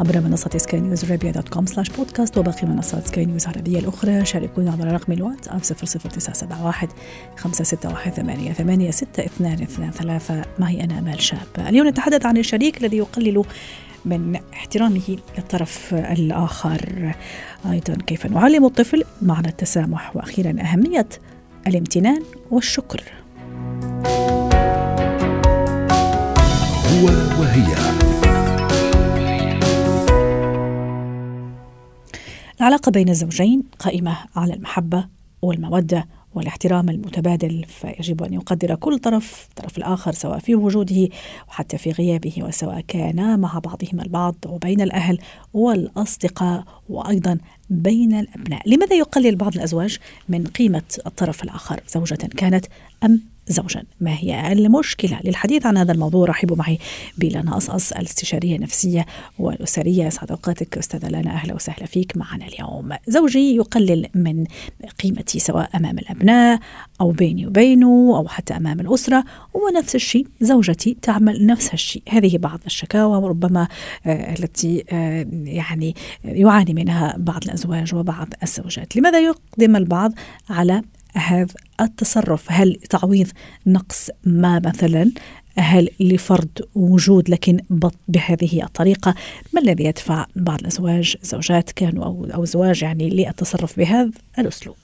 عبر منصة سكاي نيوز عربية dot com slash podcast وباقي منصات سكاي نيوز العربية الأخرى. شاركونا عبر رقم الواتساب 00971 561 ثمانية ثمانية ستة اثنان اثنان ثلاثة. معي أنا أمال شاب. اليوم نتحدث عن الشريك الذي يقلل من احترامه للطرف الآخر. أيضا كيف نعلم الطفل معنى التسامح؟ وأخيرا أهمية الامتنان والشكر. هو وهي. العلاقة بين الزوجين قائمة على المحبة والمودة والاحترام المتبادل فيجب أن يقدر كل طرف الطرف الآخر سواء في وجوده وحتى في غيابه وسواء كانا مع بعضهما البعض وبين الأهل والأصدقاء وأيضا بين الأبناء. لماذا يقلل بعض الأزواج من قيمة الطرف الآخر؟ زوجة كانت أم زوجا. ما هي المشكلة للحديث عن هذا الموضوع؟ رحبوا معي بلانا أصأص الاستشارية النفسية والأسرية. أسعد أوقاتك أستاذة لانا أهلا وسهلا فيك. معنا اليوم زوجي يقلل من قيمتي سواء أمام الأبناء أو بيني وبينه أو حتى أمام الأسرة. ونفس الشيء زوجتي تعمل نفس الشيء. هذه بعض الشكاوى وربما آه التي آه يعني يعاني منها بعض الأزواج وبعض الزوجات. لماذا يقدم البعض على هذا التصرف هل تعويض نقص ما مثلا؟ هل لفرض وجود لكن بهذه الطريقة؟ ما الذي يدفع بعض الأزواج زوجات كانوا أو, أو زواج يعني للتصرف بهذا الأسلوب؟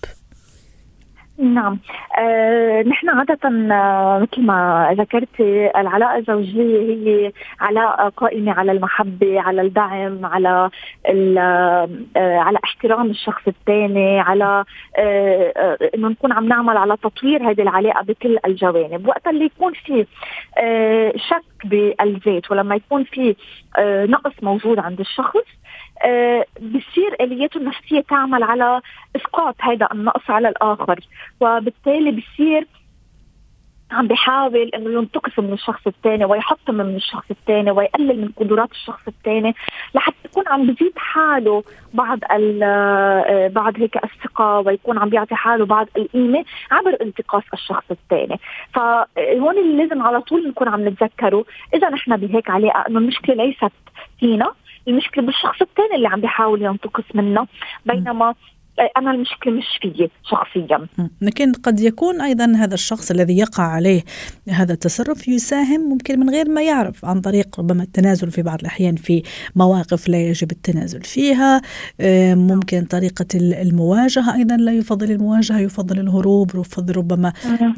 نعم. آه، نحن عادة آه، مثل ما ذكرتي العلاقة الزوجية هي علاقة قائمة على المحبة على الدعم على آه، على احترام الشخص الثاني على آه، آه، إنه نكون عم نعمل على تطوير هذه العلاقة بكل الجوانب. وقت اللي يكون في شك بالذات ولما يكون في نقص موجود عند الشخص بصير الياته النفسية تعمل على إسقاط هذا النقص على الآخر. وبالتالي بصير عم بيحاول إنه ينتقص من الشخص الثاني ويحطم من الشخص الثاني ويقلل من قدرات الشخص الثاني لحتى يكون عم بزيد حاله بعض آه، بعض هيك الثقة ويكون عم بيعطي حاله بعض القيمة عبر انتقاص الشخص الثاني. فهون اللي لازم على طول نكون عم نتذكره إذا نحن بهيك علاقة إنه المشكلة ليست فينا المشكلة بالشخص الثاني اللي عم بيحاول ينتقص منا بينما أنا المشكلة مش فيي شخصيا. لكن قد يكون أيضا هذا الشخص الذي يقع عليه هذا التصرف يساهم ممكن من غير ما يعرف عن طريق ربما التنازل في بعض الأحيان في مواقف لا يجب التنازل فيها. ممكن طريقة ال- المواجهة أيضا لا يفضل المواجهة يفضل الهروب يفضل ربما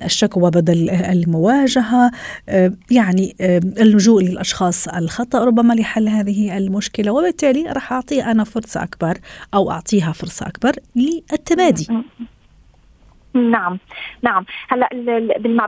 الشكوى بدل المواجهة. آه، يعني اللجوء للأشخاص الخطأ ربما لحل هذه المشكلة. وبالتالي راح أعطيه أنا فرصة أكبر أو أعطيها فرصة أكبر للتمادي نعم نعم. هلا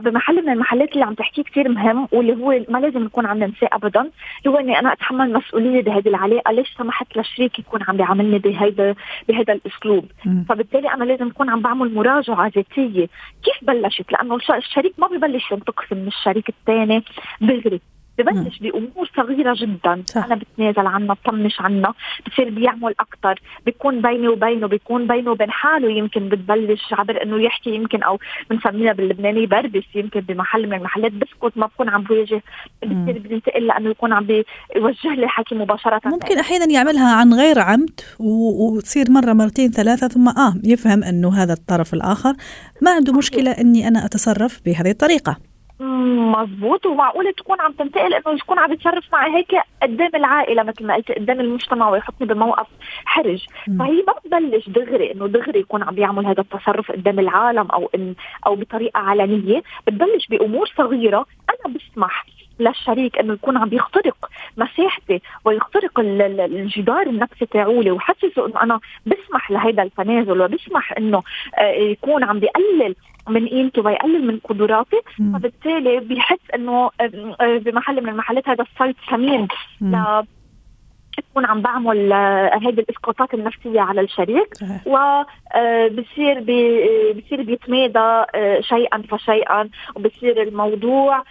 بمحل من المحلات اللي عم تحكيه كثير مهم واللي هو ما لازم نكون عم ننساه ابدا هو إني أنا أتحمل مسؤولية بهذه العلاقة ليش سمحت لشريك يكون عم بيعاملني بهيدا بهذا الأسلوب؟ مم. فبالتالي أنا لازم اكون عم بعمل مراجعة ذاتية كيف بلشت؟ لأنه الش- الشريك ما ببلش ينتقص من الشريك الثاني دغري ببلش بامور صغيرة جدا. صح. أنا بتنازل عنها بطنش عنها بصير بيعمل أكثر بيكون بيني وبينه بيكون بينه وبين حاله. يمكن بتبلش عبر إنه يحكي يمكن أو بنسميها باللبناني بربس يمكن بمحل من المحلات. بسكت ما بكون عم بواجه. بصير بينتقل لأنه يكون عم بيوجه لي الحكي مباشرة. ممكن أحيانا يعملها عن غير عمد وتصير مرة مرتين ثلاثة ثم آه يفهم إنه هذا الطرف الآخر. ما عنده مشكلة إني أنا أتصرف بهذه الطريقة. مم، مزبوط ومعقولة تكون عم تنتقل إنه يكون عم يتصرف معي هيك قدام العائلة مثل ما قلت قدام المجتمع ويحطني بموقف حرج. فهي ما بتبلش دغري إنه دغري يكون عم بيعمل هذا التصرف قدام العالم أو إن أو بطريقة علنية بتبلش بأمور صغيرة أنا بسمح للشريك إنه يكون عم يخترق مساحتي ويخترق ال- ال- الجدار النفسي تاعولي وحسسه إنه أنا بسمح لهيدا التنازل وبسمح إنه آه، يكون عم بيقلل من قيمتي ويقلل من قدراتي مم. فبالتالي بيحس إنه آه، آه، بمحل من المحلات هذا الصيد ثمين تكون عم بعمل هذه الإسقاطات النفسية على الشريك وبصير بصير بيتمادى شيئا فشيئا وبصير الموضوع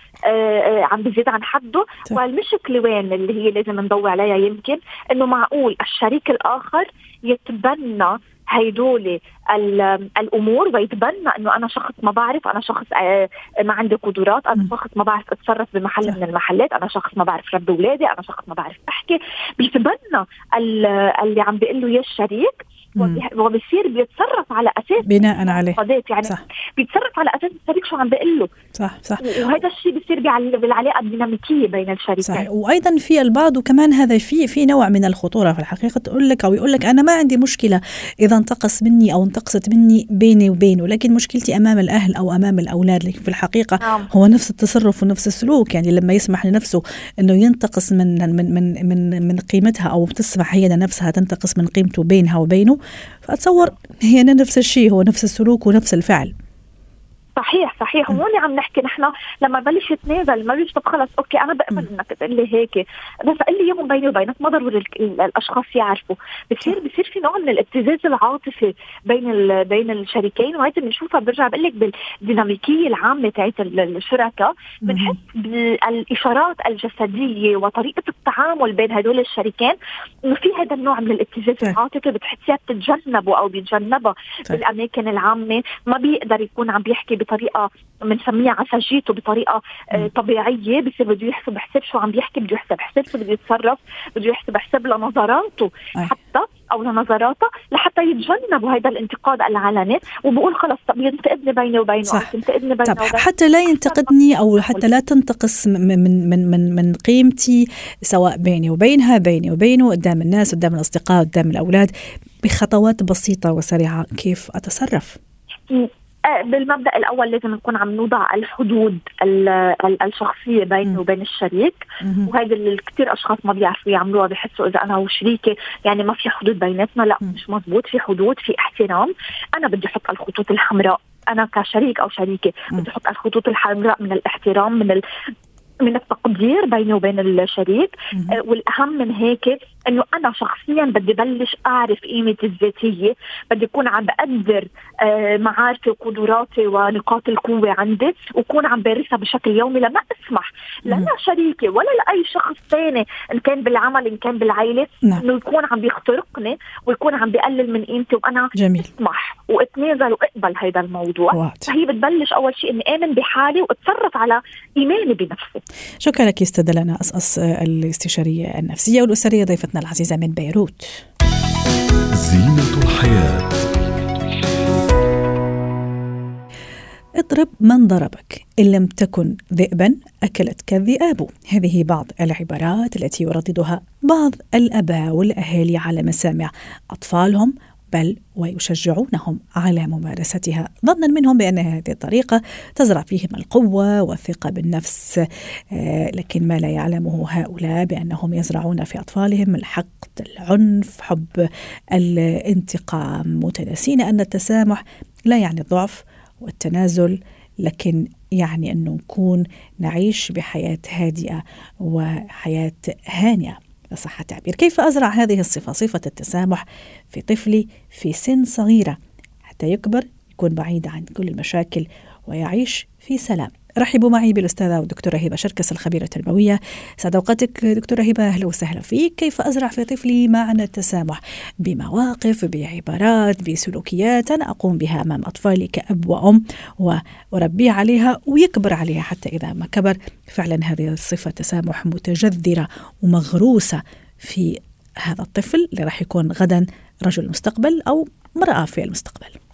عم بزيد عن حده. والمشكلة وين اللي هي لازم نضوي عليها؟ يمكن إنه معقول الشريك الآخر يتبنى هيدول الأمور ويتبنى إنه أنا شخص ما بعرف أنا شخص آه، ما عندي قدرات أنا شخص ما بعرف أتصرف بمحل من المحلات أنا شخص ما بعرف ربي اولادي أنا شخص ما بعرف أحكي. بيتبنى اللي عم بيقول له يا الشريك وبصير بيتصرف على أساس بناء عليه. يعني صح. بيتصرف على أساس الشريك شو عم بيقول له. صح صح. وهذا الشيء بيصير بالعلاقة الديناميكية بين الشريكين. صح. وأيضا في البعض وكمان هذا في في نوع من الخطورة في الحقيقة تقول لك أو يقول لك أنا ما عندي مشكلة إذا انتقص مني أو انتقصت مني بيني وبينه لكن مشكلتي أمام الأهل أو أمام الأولاد لكن في الحقيقة نعم. هو نفس التصرف ونفس السلوك. يعني لما يسمح لنفسه إنه ينتقص من من من من, من قيمتها أو تسمح هي نفسها تنتقص من قيمته بينها وبينه فأتصور هي نفس الشيء هو نفس السلوك ونفس الفعل. صحيح صحيح. وهون عم نحكي نحن لما بلش يتنازل ما بيجي طب خلص. أوكي أنا بقبل إنك تقول لي هيك. بس قل لي اياهم بيني وبينك ما ضروري الأشخاص يعرفوا. بصير بصير في نوع من الابتزاز العاطفي بين بين الشريكين. وهي بنشوفها برجع بقول لك بالديناميكية العامة تاعت الشركاء. بنحس بالاشارات الجسدية وطريقة التعامل بين هدول الشريكين إنه في هذا النوع من الابتزاز العاطفي بتحسيها بتتجنبه أو بيتجنبها بالأماكن العامة. ما بيقدر يكون عم بيحكي بطريقة بنسميها عسجيته بطريقة آه، طبيعية بصير بده يحسب حساب شو عم بيحكي بده يحسب حساب شو بده يتصرف بده يحسب حساب لنظراته حتى أو لنظراته لحتى يتجنبوا هذا الانتقاد العلني. وبقول خلص طب ينتقدني بيني وبينه صح. ينتقدني بيني طب حتى لا ينتقدني أو حتى لا تنتقص من من من من قيمتي سواء بيني وبينها بيني وبينه قدام الناس قدام الأصدقاء قدام الأولاد بخطوات بسيطة وسريعة كيف أتصرف؟ بالمبدأ الأول لازم نكون عم نوضع الحدود الشخصية بيني وبين الشريك. وهذا اللي كثير أشخاص ما بيعرفوا يعملوها بحسوا إذا أنا وشريكي يعني ما في حدود بيناتنا لا مش مزبوط في حدود في احترام. أنا بدي أحط الخطوط الحمراء. أنا كشريك أو شريكة بدي أحط الخطوط الحمراء من الاحترام من من التقدير بيني وبين الشريك. آه والأهم من هيك إنه أنا شخصيا بدي بلش أعرف قيمتي الذاتية بدي أكون عم بقدر آه معارفي وقدراتي ونقاط القوة عندي وأكون عم بمارسها بشكل يومي لما أسمح لا شريكي ولا لأي شخص ثاني إن كان بالعمل إن كان بالعائله نعم. إنه يكون عم بيخترقني ويكون عم بيقلل من قيمتي وأنا جميل. أسمح وأتنازل وأقبل هذا الموضوع وات. فهي بتبلش أول شيء إني آمن بحالي وأتصرف على إيماني بنفسي شكرا لك أستاذة لنا أصأص الاستشارية النفسية والأسرية ضيفتنا العزيزة من بيروت. زينة الحياة. اضرب من ضربك إن لم تكن ذئبا أكلتك الذئاب. هذه بعض العبارات التي يرددها بعض الآباء والأهالي على مسامع أطفالهم بل ويشجعونهم على ممارستها ظنا منهم بأن هذه الطريقة تزرع فيهم القوة والثقة بالنفس. آه، لكن ما لا يعلمه هؤلاء بأنهم يزرعون في أطفالهم الحقد العنف حب الانتقام. متناسين أن التسامح لا يعني الضعف والتنازل لكن يعني انه نكون نعيش بحياة هادئة وحياة هانئة. صح التعبير. كيف أزرع هذه الصفة؟ صفة التسامح في طفلي في سن صغيرة. حتى يكبر يكون بعيد عن كل المشاكل ويعيش في سلام. رحبوا معي بالأستاذة والدكتورة هبة شركس الخبيرة التربوية. سعد أوقاتك دكتورة هبة أهلا وسهلا فيك. كيف أزرع في طفلي معنى التسامح بمواقف بعبارات بسلوكيات أنا أقوم بها أمام أطفالي كأب وأم وأربيه عليها ويكبر عليها حتى إذا ما كبر. فعلا هذه الصفة تسامح متجذرة ومغروسة في هذا الطفل اللي راح يكون غدا رجل المستقبل أو امرأة في المستقبل.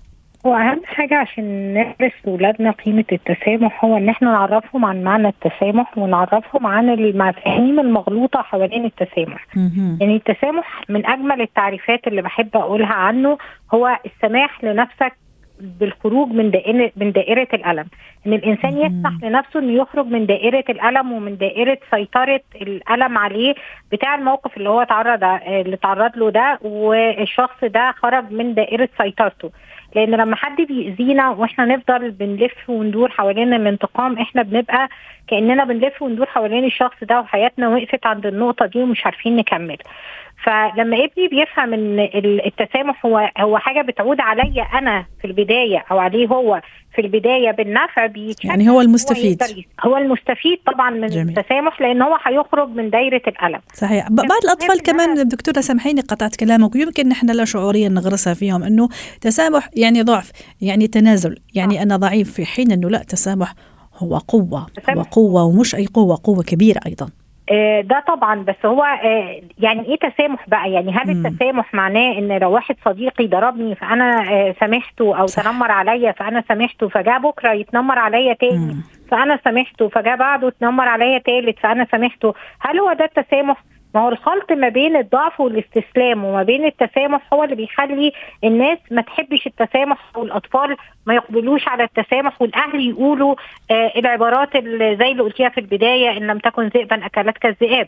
هو أهم حاجة عشان ندرس لاولادنا قيمة التسامح هو إن إحنا نعرفهم عن معنى التسامح ونعرفهم عن المفاهيم المغلوطة حوالين التسامح. يعني التسامح من أجمل التعريفات اللي بحب أقولها عنه هو السماح لنفسك بالخروج من دائرة من دائرة الألم. إن الإنسان يسمح لنفسه إنه يخرج من دائرة الألم ومن دائرة سيطرة الألم عليه بتاع الموقف اللي هو تعرض اللي تعرض له ده والشخص ده خرج من دائرة سيطرته. لأن لما حد بيأذينا وإحنا نفضل بنلف وندور حوالين الانتقام إحنا بنبقى كأننا بنلف وندور حوالين الشخص ده وحياتنا وقفت عند النقطة دي ومش عارفين نكمل. فلما ابني بيفهم إن التسامح هو هو حاجة بتعود عليا أنا في البداية أو عليه هو في البداية بالنفع يعني هو المستفيد. هو, هو المستفيد طبعا من جميل. التسامح لأن هو هيخرج من دايرة الألم. صحيح. بعض الأطفال كمان دكتورة سامحيني قطعت كلامك. ويمكن نحن لا شعوريا نغرسها فيهم إنه تسامح يعني ضعف يعني تنازل. يعني آه. أنا ضعيف في حين إنه لا تسامح هو قوة هو قوه ومش أي قوة قوة كبيرة أيضا. ده طبعا بس هو آه، يعني إيه تسامح بقى يعني هل التسامح معناه إن لو واحد صديقي ضربني فأنا آه، سامحته أو صح. تنمر عليا فأنا سامحته فجاء بكرة يتنمر عليا تاني. فأنا سامحته فجاء بعده يتنمر عليا تالت فأنا سامحته هل هو ده التسامح ما هو الخلط ما بين الضعف والاستسلام وما بين التسامح هو اللي بيخلي الناس ما تحبش التسامح والأطفال ما يقبلوش على التسامح والأهل يقولوا آه العبارات اللي زي اللي قلتيها في البداية إن لم تكن ذئبا أكلتك الذئاب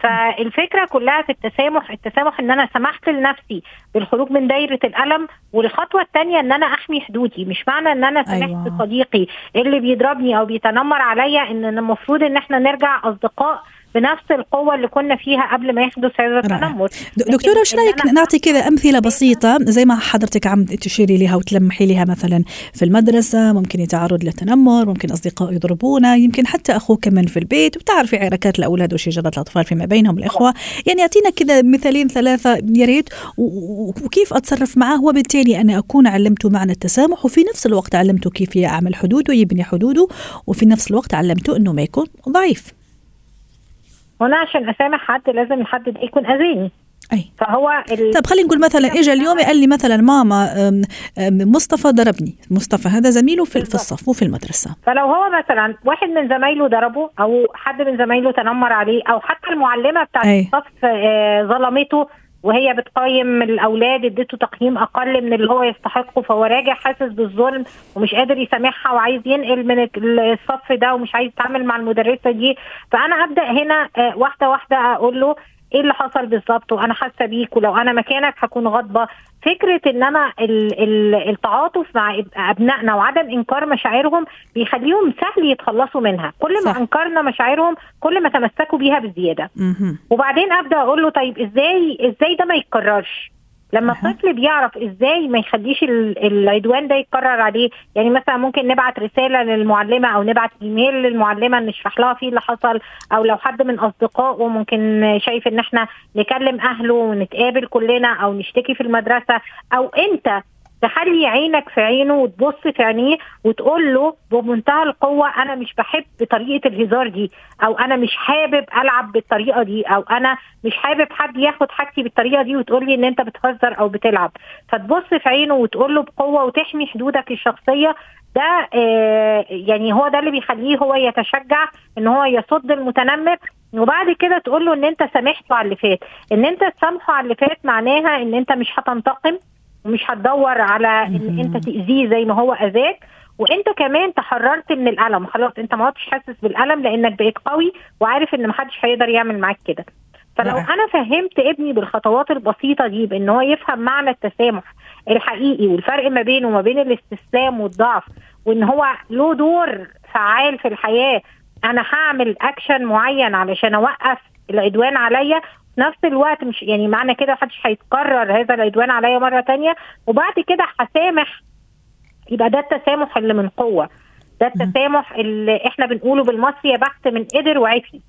فالفكرة كلها في التسامح التسامح إن أنا سمحت لنفسي بالخروج من دايرة الألم والخطوة الثانية إن أنا أحمي حدودي مش معنى إن أنا سمحت أيوة. صديقي اللي بيضربني أو بيتنمر عليا إن المفروض إن إحنا نرجع أصدقاء بنفس القوة اللي كنا فيها قبل ما يحدث هذا التنمر. دكتورة إيش رأيك نعطي كذا أمثلة بسيطة زي ما حضرتك عم تشيري لها وتلمحي لها مثلا في المدرسة ممكن يتعرض للتنمر ممكن أصدقاء يضربونه يمكن حتى اخوه كمان في البيت. وبتعرفي عركات الأولاد وشجره الأطفال فيما بينهم الإخوة. يعني أعطينا كذا مثالين ثلاثة يا ريت. وكيف أتصرف معه؟ وبالتالي أنا أكون علمته معنى التسامح وفي نفس الوقت علمته كيف يعمل حدوده يبني حدوده وفي نفس الوقت علمته إنه ما يكون ضعيف. وأنا عشان أسامح حد لازم الحد ده يكون اذاني أي. فهو ال... طب خلينا نقول مثلا اجى اليوم قال لي مثلا ماما مصطفى ضربني. مصطفى هذا زميله في, في الصف وفي المدرسة. فلو هو مثلا واحد من زمايله ضربه أو حد من زمايله تنمر عليه أو حتى المعلمة بتاعت الصف آه، ظلمته وهي بتقيم الأولاد اديته تقييم أقل من اللي هو يستحقه فهو راجع حاسس بالظلم ومش قادر يسامحها وعايز ينقل من الصف ده ومش عايز يتعامل مع المدرسة دي. فأنا ابدا هنا آه، واحدة واحدة أقول له إيه اللي حصل بالظبط؟ وأنا حاسة بيك ولو أنا مكانك هكون غاضبة. فكرة إن أنا التعاطف مع أبنائنا وعدم إنكار مشاعرهم بيخليهم سهل يتخلصوا منها. كل ما صح. أنكرنا مشاعرهم كل ما تمسكوا بيها بزيادة. وبعدين أبدأ أقول له طيب إزاي إزاي ده ما يتكررش؟ لما الطفل بيعرف إزاي ما يخليش العدوان ده يتكرر عليه. يعني مثلا ممكن نبعت رسالة للمعلمة أو نبعت إيميل للمعلمة نشرح لها فيه اللي حصل أو لو حد من أصدقائه ممكن شايف إن إحنا نكلم أهله ونتقابل كلنا أو نشتكي في المدرسة. أو أنت تخلي عينك في عينه وتبص في عينيه وتقول له بمنتهى القوة أنا مش بحب طريقة الهزار دي أو أنا مش حابب ألعب بالطريقة دي أو أنا مش حابب حد ياخد حاجتي بالطريقة دي وتقول لي إن أنت بتهزر أو بتلعب. فتبص في عينه وتقول له بقوة وتحمي حدودك الشخصية. ده آه يعني هو ده اللي بيخليه هو يتشجع إن هو يصد المتنمر. وبعد كده تقول له إن أنت سامحته على اللي فات. إن أنت تسامحه على اللي فات معناها إن أنت مش هتنتقم. ومش هتدور على إن أنت تأذيه زي ما هو أذاك. وأنت كمان تحررت من الألم. خلاص أنت ما عدتش حاسس بالألم لأنك بقيت قوي وعارف إن محدش هيقدر يعمل معاك كده. فلو أنا فهمت ابني بالخطوات البسيطة دي بإن هو يفهم معنى التسامح الحقيقي والفرق ما بينه وما بين الاستسلام والضعف وإن هو له دور فعال في الحياة أنا هعمل اكشن معين علشان أوقف العدوان عليا نفس الوقت مش يعني معنى كده محدش هيتكرر هذا العدوان عليا مرة تانية. وبعد كده هسامح. يبقى ده التسامح اللي من قوة. ده التسامح اللي إحنا بنقوله بالمصري يا بخت من قدر وعفي.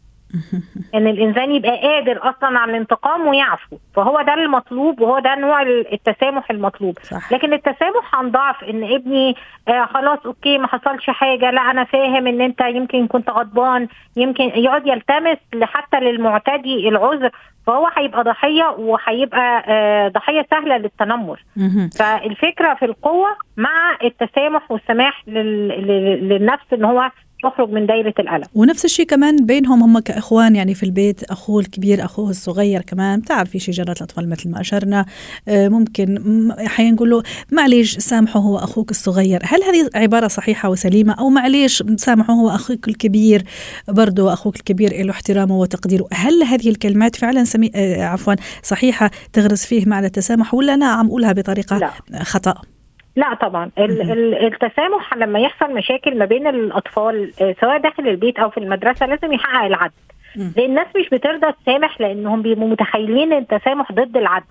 إن الإنسان يبقى قادر أصلا على الانتقام ويعفو. فهو ده المطلوب وهو ده نوع التسامح المطلوب. صح. لكن التسامح عن ضعف إن ابني آه خلاص أوكي ما حصلش حاجة. لا أنا فاهم إن أنت يمكن كنت غضبان. يمكن يقعد يلتمس حتى للمعتدي العذر. فهو هيبقى ضحية وهيبقى آه ضحية سهلة للتنمر. فالفكرة في القوة مع التسامح والسماح للنفس إن هو تخرج من دايرة الألم. ونفس الشيء كمان بينهم هم كإخوان يعني في البيت أخوه الكبير أخوه الصغير كمان. بتعرفي شجرات الأطفال مثل ما أشرنا. آه، ممكن أحيانا نقول له معليش سامحه هو أخوك الصغير. هل هذه عبارة صحيحة وسليمة؟ أو معليش سامحه هو أخوك الكبير؟ برضه أخوك الكبير له احترامه وتقديره. هل هذه الكلمات فعلا سمي... آه، عفوا صحيحة تغرس فيه معنى التسامح ولا أنا عم أقولها بطريقة لا. خطأ؟ لا طبعا. التسامح لما يحصل مشاكل ما بين الأطفال آه، سواء داخل البيت أو في المدرسة لازم يحقق العدل. لأن الناس مش بترضى تسامح لأنهم بيبقوا متخيلين التسامح ضد العدل.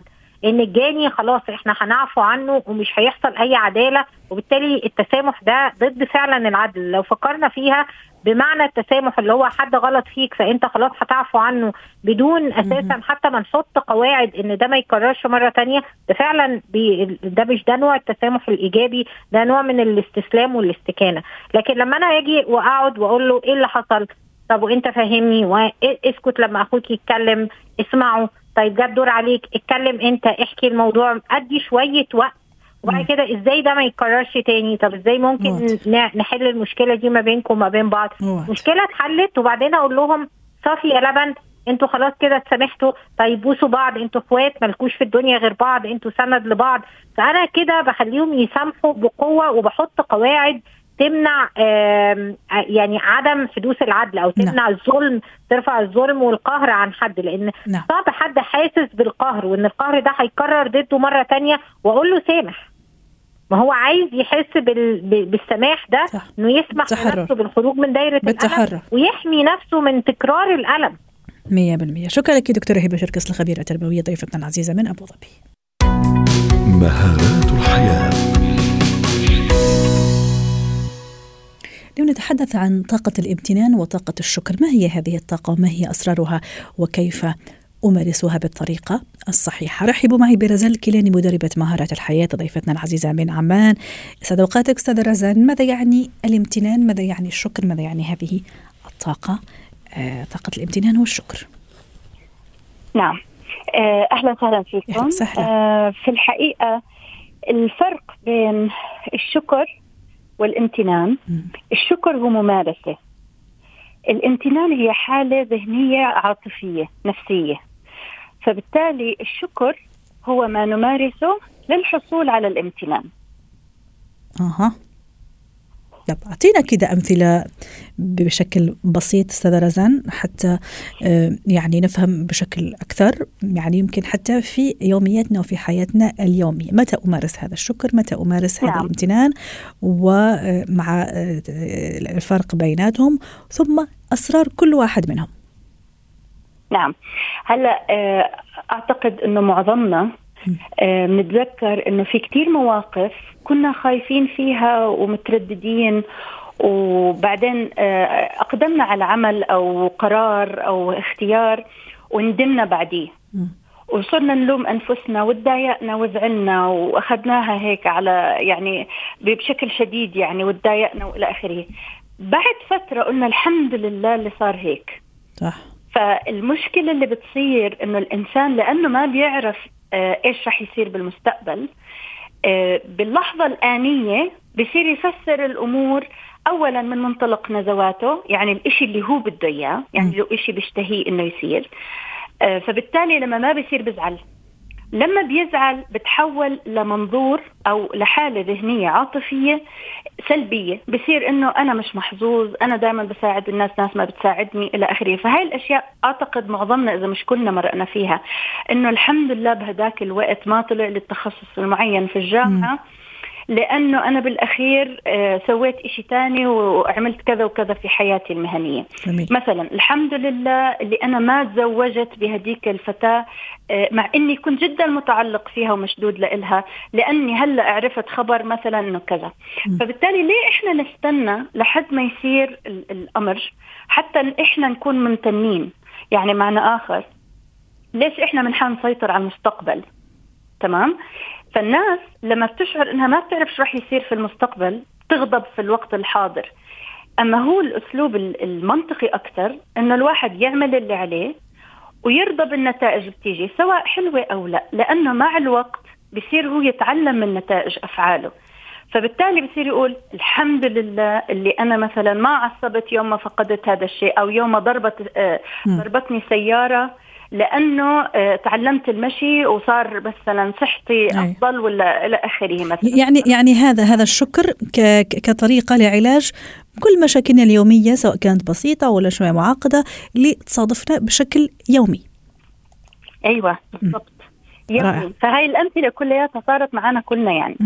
إن الجاني خلاص إحنا هنعفو عنه ومش هيحصل أي عدالة وبالتالي التسامح ده ضد فعلا العدل. لو فكرنا فيها بمعنى التسامح اللي هو حد غلط فيك فأنت خلاص هتعفو عنه بدون أساسا حتى ما نحط قواعد إن ده ما يكررش مرة تانية. ده فعلا بي ده مش ده نوع التسامح الإيجابي ده نوع من الاستسلام والاستكانة. لكن لما أنا أجي وأقعد وأقول له إيه اللي حصل؟ طب وأنت فاهمني؟ واسكت لما أخوك يتكلم اسمعه. طيب جاب دور عليك اتكلم أنت احكي الموضوع. أدي شوية وقت وبعد كده إزاي ده ما يتكررش تاني؟ طب إزاي ممكن واضح. نحل المشكلة دي ما بينكم وما بين بعض؟ واضح. مشكلة اتحلت وبعدين أقول لهم صافي يا لبن أنتوا خلاص كده اتسامحتوا. طيب بوسوا بعض أنتوا اخوات مالكوش في الدنيا غير بعض أنتوا سند لبعض. فأنا كده بخليهم يسامحوا بقوة وبحط قواعد تمنع يعني عدم حدوث العدل أو تمنع الظلم ترفع الظلم والقهر عن حد. لأن نعم. صعب حد حاسس بالقهر وإن القهر ده هيكرر ضده مرة تانية وأقول له سامح. ما هو عايز يحس بال... بالسماح ده صح. إنه يسمح بالتحرر. لنفسه بالخروج من دايرة بالتحرر. الالم ويحمي نفسه من تكرار الألم. مية بالمية. شكرا لك دكتورة هبة شركس الخبيرة التربوية ضيفتنا العزيزة من أبو ظبي. مهارات الحياة. اليوم نتحدث عن طاقة الامتنان وطاقة الشكر. ما هي هذه الطاقة؟ وما هي أسرارها؟ وكيف أمارسها بالطريقة؟ الصحيحة. رحبوا معي برزان الكيلاني مدربة مهارات الحياة ضيفتنا العزيزة من عمان. سعد أوقاتك أستاذة رزان ماذا يعني الامتنان؟ ماذا يعني الشكر؟ ماذا يعني هذه الطاقة؟ آه طاقة الامتنان والشكر. نعم. آه، أهلا وسهلا فيكم. أهلا وسهلا. آه، في الحقيقة الفرق بين الشكر والامتنان مم. الشكر هو ممارسة. الامتنان هي حالة ذهنية عاطفية نفسية. فبالتالي الشكر هو ما نمارسه للحصول على الامتنان. أها. طب أعطينا كده أمثلة بشكل بسيط أستاذة رزان حتى آه، يعني نفهم بشكل أكثر. يعني يمكن حتى في يومياتنا وفي حياتنا اليومية. متى أمارس هذا الشكر؟ متى أمارس هذا نعم. الامتنان؟ ومع آه، الفرق بيناتهم ثم أسرار كل واحد منهم. نعم. هلا آه، أعتقد إنه معظمنا آه، بنتذكر إنه في كتير مواقف كنا خايفين فيها ومترددين وبعدين آه، أقدمنا على عمل أو قرار أو اختيار وندمنا بعديه. وصرنا نلوم أنفسنا وتضايقنا وزعلنا وأخذناها هيك على يعني بشكل شديد يعني وتضايقنا وإلى آخره. بعد فترة قلنا الحمد لله اللي صار هيك. صح. فالمشكلة اللي بتصير إنه الإنسان لأنه ما بيعرف آه، إيش رح يصير بالمستقبل آه، باللحظة الآنية بصير يفسر الأمور اولا من منطلق نزواته يعني الإشي اللي هو بده إياه يعني لو إشي بيشتهيه إنه يصير آه، فبالتالي لما ما بيصير بزعل. لما بيزعل بتحول لمنظور أو لحالة ذهنية عاطفية سلبية. بصير إنه أنا مش محظوظ أنا دائما بساعد الناس ناس ما بتساعدني إلى آخره. فهاي الأشياء أعتقد معظمنا إذا مش كلنا مرقنا فيها. إنه الحمد لله بهداك الوقت ما طلع لي التخصص المعين في الجامعة. لأنه أنا بالأخير آه، سويت إشي تاني وعملت كذا وكذا في حياتي المهنية. جميل. مثلا الحمد لله اللي أنا ما تزوجت بهديك الفتاة آه، مع إني كنت جدا متعلق فيها ومشدود لإلها لأني هلأ عرفت خبر مثلا إنه كذا. فبالتالي ليه إحنا نستنى لحد ما يصير ال- الأمر؟ حتى إحنا نكون ممتنين يعني معنى آخر ليش إحنا بنحاول نسيطر على المستقبل؟ تمام؟ فالناس لما بتشعر إنها ما بتعرف شو رح يصير في المستقبل تغضب في الوقت الحاضر أما هو الأسلوب ال- المنطقي أكثر إنه الواحد يعمل اللي عليه ويرضى بالنتائج بتيجي سواء حلوة أو لا لأنه مع الوقت بصير هو يتعلم من نتائج أفعاله فبالتالي بصير يقول الحمد لله اللي أنا مثلا ما عصبت يوم ما فقدت هذا الشيء أو يوم ما ضربت آه،. ضربتني سيارة لأنه آه، تعلمت المشي وصار مثلا صحتي. أفضل ولا إلى آخره مثلا يعني يعني هذا هذا الشكر كطريقة لعلاج كل مشاكلنا اليومية سواء كانت بسيطة ولا شوية معقدة اللي تصادفنا بشكل يومي. أيوه بالضبط. يعني فهاي الأمثلة كلياتها صارت معنا كلنا يعني.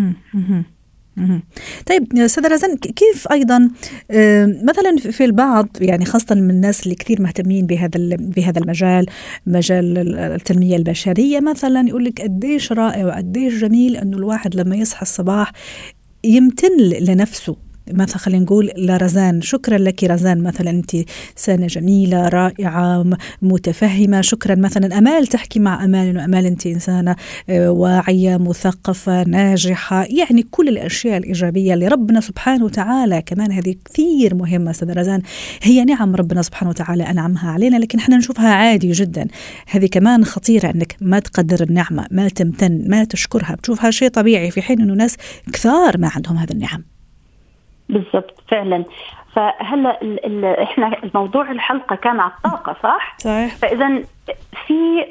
طيب أستاذ رزان كيف أيضا مثلا في البعض يعني خاصة من الناس اللي كثير مهتمين بهذا بهذا المجال مجال التنمية البشرية مثلا يقول لك قديش رائع وقديش جميل إنه الواحد لما يصحى الصباح يمتن لنفسه. مثلا خلينا نقول لرزان. شكرا لك رزان. مثلا أنت سنة جميلة رائعة متفهمة. شكرا. مثلا أمال تحكي مع أمال إنه أمال أنت إنسانة آه، واعية مثقفة ناجحة. يعني كل الأشياء الإيجابية اللي ربنا سبحانه وتعالى كمان هذه كثير مهمة أستاذ رزان هي نعم ربنا سبحانه وتعالى أنعمها علينا لكن إحنا نشوفها عادي جدا. هذه كمان خطيرة أنك ما تقدر النعمة ما تمتن ما تشكرها. بتشوفها شيء طبيعي في حين إنه ناس كثار ما عندهم هذا النعم. بالضبط فعلا. فهلأ إحنا الموضوع الحلقة كان على الطاقة صح؟ صحيح. فاذا في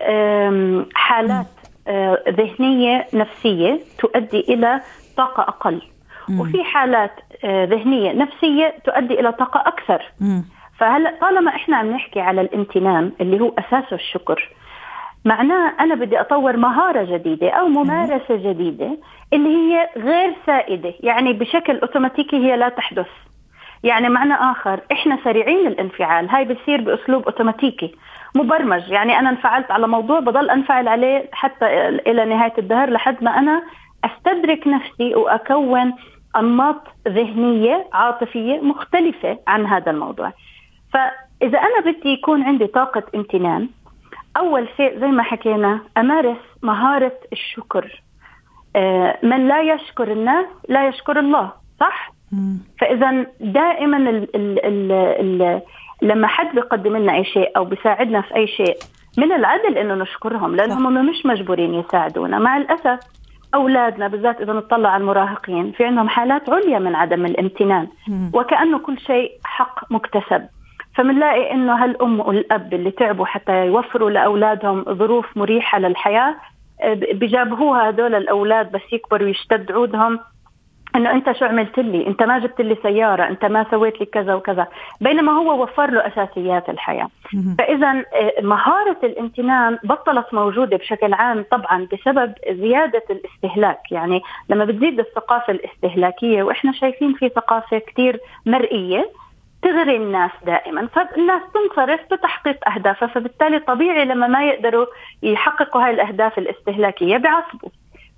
حالات آه، ذهنية نفسية تؤدي إلى طاقة أقل. وفي حالات آه، ذهنية نفسية تؤدي إلى طاقة أكثر. فهلأ طالما إحنا عم نحكي على الامتنان اللي هو اساسه الشكر معناه أنا بدي أطور مهارة جديدة أو ممارسة جديدة اللي هي غير سائدة يعني بشكل أوتوماتيكي هي لا تحدث. يعني معنى آخر إحنا سريعين الانفعال هاي بصير بأسلوب أوتوماتيكي مبرمج. يعني أنا انفعلت على موضوع بضل أنفعل عليه حتى إلى نهاية الدهر لحد ما أنا أستدرك نفسي وأكون أنماط ذهنية عاطفية مختلفة عن هذا الموضوع. فإذا أنا بدي يكون عندي طاقة امتنان أول شيء زي ما حكينا أمارس مهارة الشكر. آه، من لا يشكر الناس لا يشكر الله صح؟ فإذا دائما ال ال ال ال لما حد بيقدم لنا أي شيء أو بيساعدنا في أي شيء من العدل إنه نشكرهم لأنهم مش مجبورين يساعدونا. مع الأسف أولادنا بالذات إذا نطلع على المراهقين في عندهم حالات عليا من عدم الامتنان. وكأنه كل شيء حق مكتسب. فبنلاقي إنه هالأم والأب اللي تعبوا حتى يوفروا لأولادهم ظروف مريحة للحياة آه، بجابهوها هذول الأولاد بس يكبروا يشتد عودهم إنه أنت شو عملت لي؟ أنت ما جبت لي سيارة، أنت ما سويت لي كذا وكذا، بينما هو وفر له أساسيات الحياة. فاذا آه، مهارة الامتنان بطلت موجودة بشكل عام طبعا بسبب زيادة الاستهلاك، يعني لما بتزيد الثقافة الاستهلاكية وإحنا شايفين في ثقافة كثير مرئية تغري الناس دائما فالناس تنصرف بتحقيق أهدافها فبالتالي طبيعي لما ما يقدروا يحققوا هاي الأهداف الاستهلاكية بيعصبوا.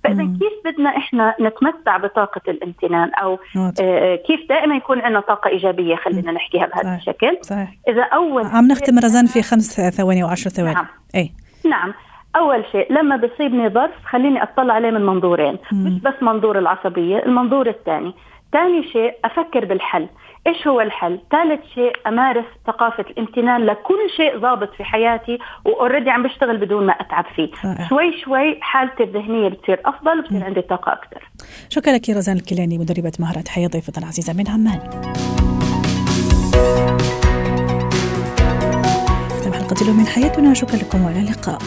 فاذا كيف بدنا إحنا نتمتع بطاقة الامتنان؟ أو آه كيف دائما يكون عندنا طاقة إيجابية خلينا نحكيها بهذا صحيح. الشكل. صحيح. إذا أول عم نختم رزان في خمس ثواني وعشر ثواني. نعم. أي. نعم. أول شيء لما بيصيبني ظرف خليني أطلع عليه من منظورين. مم. مش بس منظور العصبية المنظور الثاني. ثاني شيء أفكر بالحل إيش هو الحل؟ ثالث شيء أمارس ثقافة الامتنان لكل شيء ضابط في حياتي وأوريدي عم بشتغل بدون ما أتعب فيه، رائع. شوي شوي حالتي الذهنية بتصير أفضل بصير عندي طاقة أكثر. شكرا لك رزان الكيلاني مدربة مهارات حياة ضيفتنا العزيزة من عمان. ختم حلقة اليوم من حياتنا شكرا لكم وإلى اللقاء.